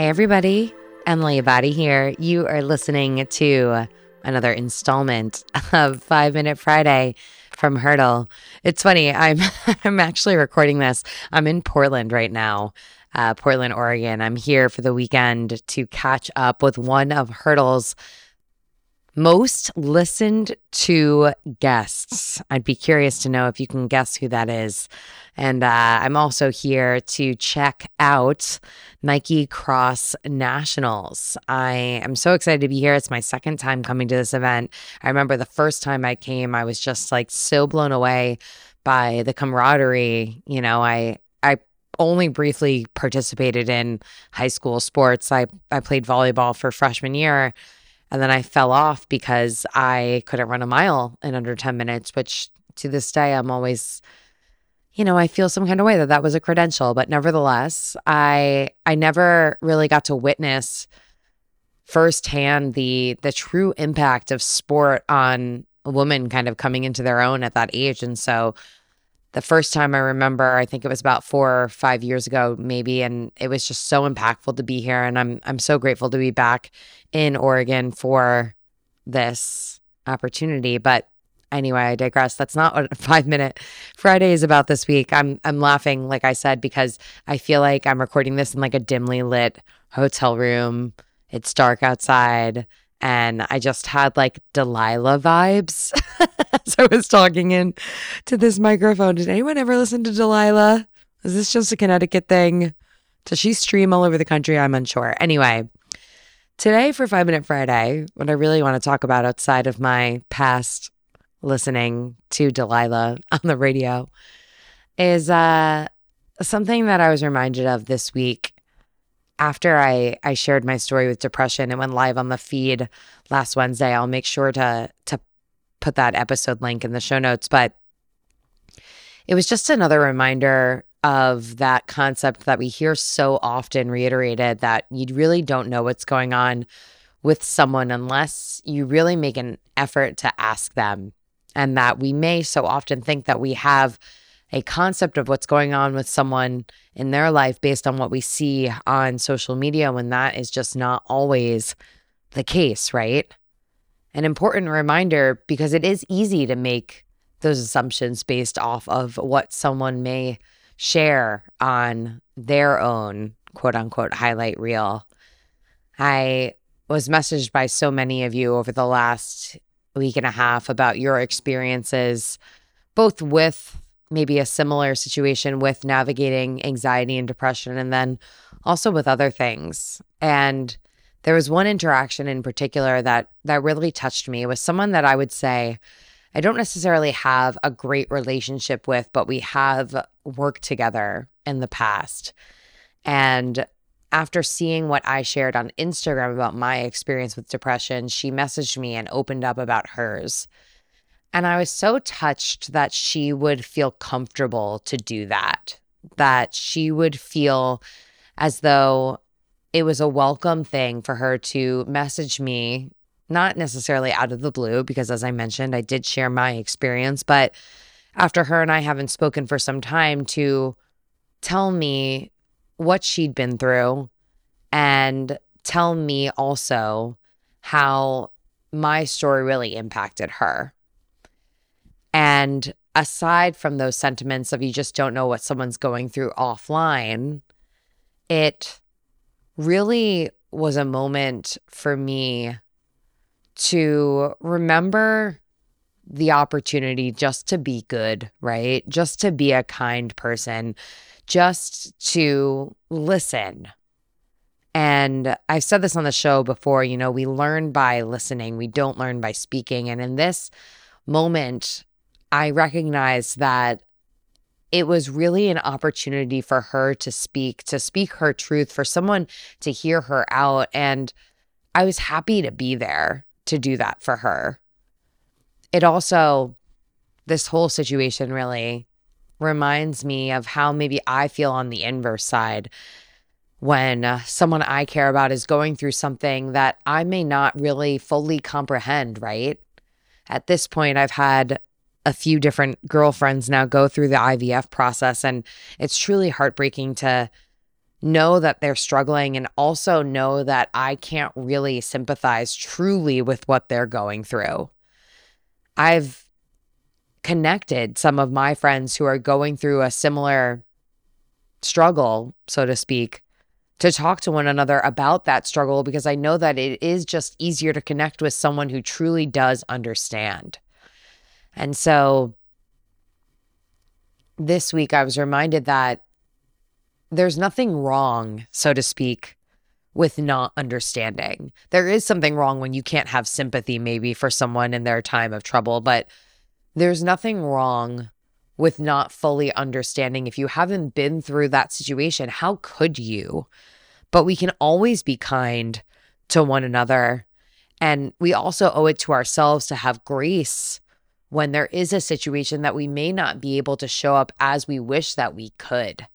Hey, everybody. Emily Abbate here. You are listening to another installment of Five Minute Friday from Hurdle. It's funny. I'm I'm actually recording this. I'm in Portland right now, uh, Portland, Oregon. I'm here for the weekend to catch up with one of Hurdle's most listened to guests. I'd be curious to know if you can guess who that is. And uh, I'm also here to check out Nike Cross Nationals. I am so excited to be here. It's my second time coming to this event. I remember the first time I came, I was just like so blown away by the camaraderie. You know, I, I, only briefly participated in high school sports. I, I played volleyball for freshman year and then I fell off because I couldn't run a mile in under 10 minutes, which to this day, I'm always, you know, I feel some kind of way that that was a credential. But nevertheless, I, I never really got to witness firsthand the, the true impact of sport on a woman kind of coming into their own at that age. And so the first time I remember, I think it was about four or five years ago, maybe, and it was just so impactful to be here. And I'm I'm so grateful to be back in Oregon for this opportunity. But anyway, I digress. That's not what five minute Friday is about this week. I'm I'm laughing, like I said, because I feel like I'm recording this in like a dimly lit hotel room. It's dark outside and I just had like Delilah vibes as I was talking in to this microphone. Did anyone ever listen to Delilah? Is this just a Connecticut thing? Does she stream all over the country? I'm unsure. Anyway, today for Five Minute Friday, what I really want to talk about outside of my past listening to Delilah on the radio is uh, something that I was reminded of this week after I I shared my story with depression and went live on the feed last Wednesday, I'll make sure to to put that episode link in the show notes. But it was just another reminder of that concept that we hear so often reiterated that you really don't know what's going on with someone unless you really make an effort to ask them. And that we may so often think that we have a concept of what's going on with someone in their life based on what we see on social media when that is just not always the case, right? An important reminder because it is easy to make those assumptions based off of what someone may share on their own quote unquote highlight reel. I was messaged by so many of you over the last week and a half about your experiences, both with maybe a similar situation with navigating anxiety and depression and then also with other things. And there was one interaction in particular that that really touched me. It was someone that I would say I don't necessarily have a great relationship with, but we have worked together in the past. And after seeing what I shared on Instagram about my experience with depression, she messaged me and opened up about hers. And I was so touched that she would feel comfortable to do that, that she would feel as though it was a welcome thing for her to message me, not necessarily out of the blue, because as I mentioned, I did share my experience, but after her and I haven't spoken for some time to tell me what she'd been through and tell me also how my story really impacted her. And aside from those sentiments of you just don't know what someone's going through offline, it really was a moment for me to remember the opportunity just to be good, right? Just to be a kind person, just to listen. And I've said this on the show before, you know, we learn by listening, we don't learn by speaking. And in this moment, I recognized that it was really an opportunity for her to speak, to speak her truth, for someone to hear her out. And I was happy to be there to do that for her. It also, this whole situation really reminds me of how maybe I feel on the inverse side when uh, someone I care about is going through something that I may not really fully comprehend, right? At this point, I've had a few different girlfriends now go through the IVF process and it's truly heartbreaking to know that they're struggling and also know that I can't really sympathize truly with what they're going through. I've connected some of my friends who are going through a similar struggle, so to speak, to talk to one another about that struggle because I know that it is just easier to connect with someone who truly does understand. And so this week I was reminded that there's nothing wrong, so to speak, with not understanding. There is something wrong when you can't have sympathy, maybe, for someone in their time of trouble, but there's nothing wrong with not fully understanding. If you haven't been through that situation, how could you? But we can always be kind to one another. And we also owe it to ourselves to have grace when there is a situation that we may not be able to show up as we wish that we could.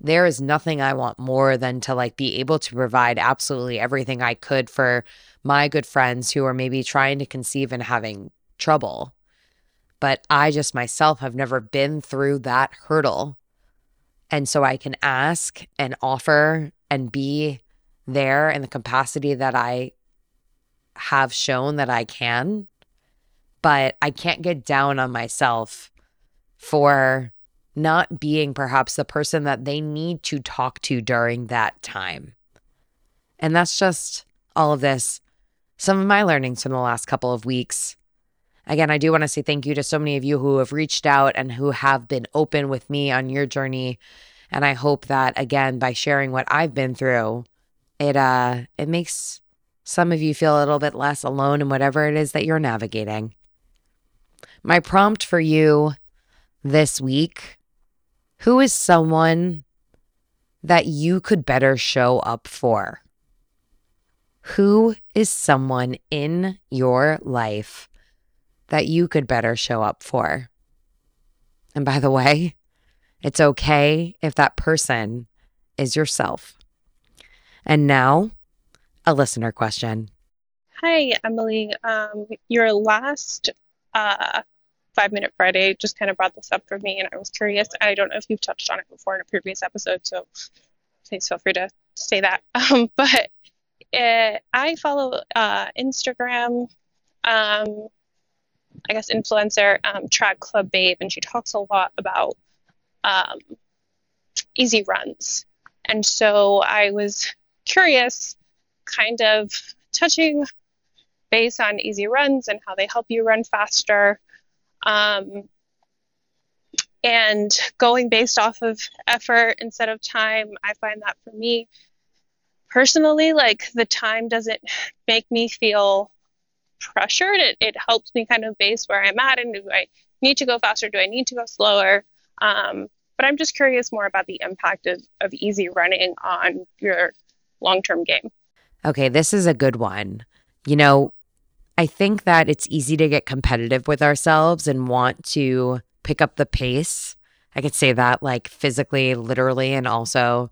There is nothing I want more than to like be able to provide absolutely everything I could for my good friends who are maybe trying to conceive and having trouble but I just myself have never been through that hurdle. And so I can ask and offer and be there in the capacity that I have shown that I can. But I can't get down on myself for not being perhaps the person that they need to talk to during that time. And that's just all of this. Some of my learnings from the last couple of weeks Again, I do want to say thank you to so many of you who have reached out and who have been open with me on your journey. And I hope that again, by sharing what I've been through, it uh it makes some of you feel a little bit less alone in whatever it is that you're navigating. My prompt for you this week who is someone that you could better show up for? Who is someone in your life that you could better show up for. And by the way, it's okay if that person is yourself. And now, a listener question. Hi, Emily. Um, your last uh, Five Minute Friday just kind of brought this up for me, and I was curious. I don't know if you've touched on it before in a previous episode, so please feel free to say that. Um, but uh, I follow uh, Instagram um, I guess, influencer, um, Track Club Babe, and she talks a lot about um, easy runs. And so I was curious, kind of touching base on easy runs and how they help you run faster. Um, and going based off of effort instead of time, I find that for me personally, like the time doesn't make me feel pressured, it, it helps me kind of base where I'm at and do I need to go faster? Do I need to go slower? Um, but I'm just curious more about the impact of, of easy running on your long term game. Okay, this is a good one. You know, I think that it's easy to get competitive with ourselves and want to pick up the pace. I could say that like physically, literally, and also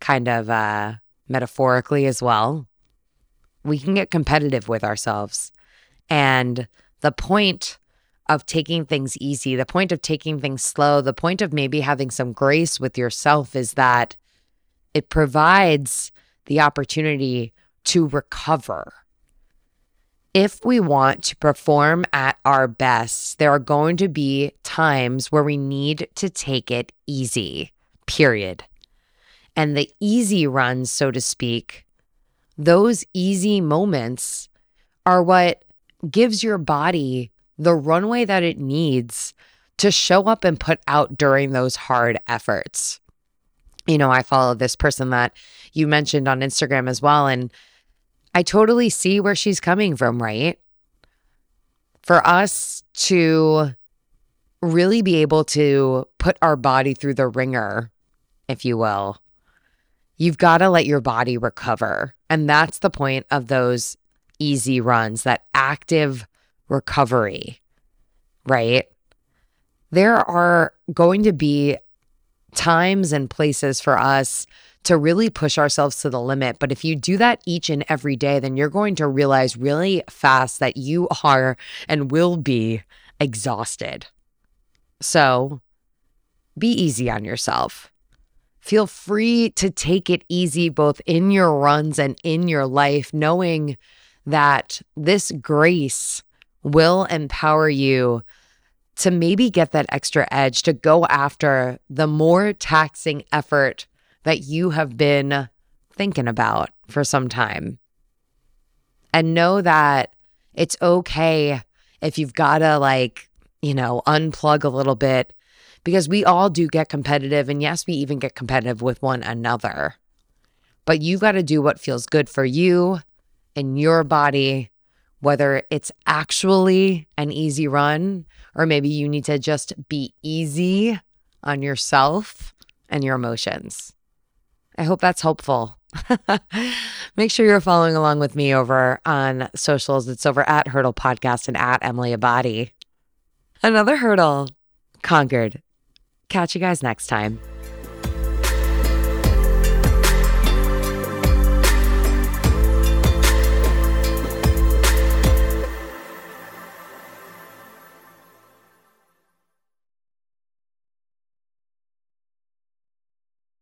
kind of uh, metaphorically as well. We can get competitive with ourselves. And the point of taking things easy, the point of taking things slow, the point of maybe having some grace with yourself is that it provides the opportunity to recover. If we want to perform at our best, there are going to be times where we need to take it easy, period. And the easy runs, so to speak, those easy moments are what gives your body the runway that it needs to show up and put out during those hard efforts. You know, I follow this person that you mentioned on Instagram as well. And I totally see where she's coming from, right? For us to really be able to put our body through the ringer, if you will, you've got to let your body recover. And that's the point of those easy runs, that active recovery, right? There are going to be times and places for us to really push ourselves to the limit. But if you do that each and every day, then you're going to realize really fast that you are and will be exhausted. So be easy on yourself. Feel free to take it easy both in your runs and in your life, knowing that this grace will empower you to maybe get that extra edge to go after the more taxing effort that you have been thinking about for some time. And know that it's okay if you've got to, like, you know, unplug a little bit because we all do get competitive. And yes, we even get competitive with one another. But you've got to do what feels good for you and your body, whether it's actually an easy run or maybe you need to just be easy on yourself and your emotions. I hope that's helpful. Make sure you're following along with me over on socials. It's over at Hurdle Podcast and at Emily Abbate. Another hurdle conquered. Catch you guys next time.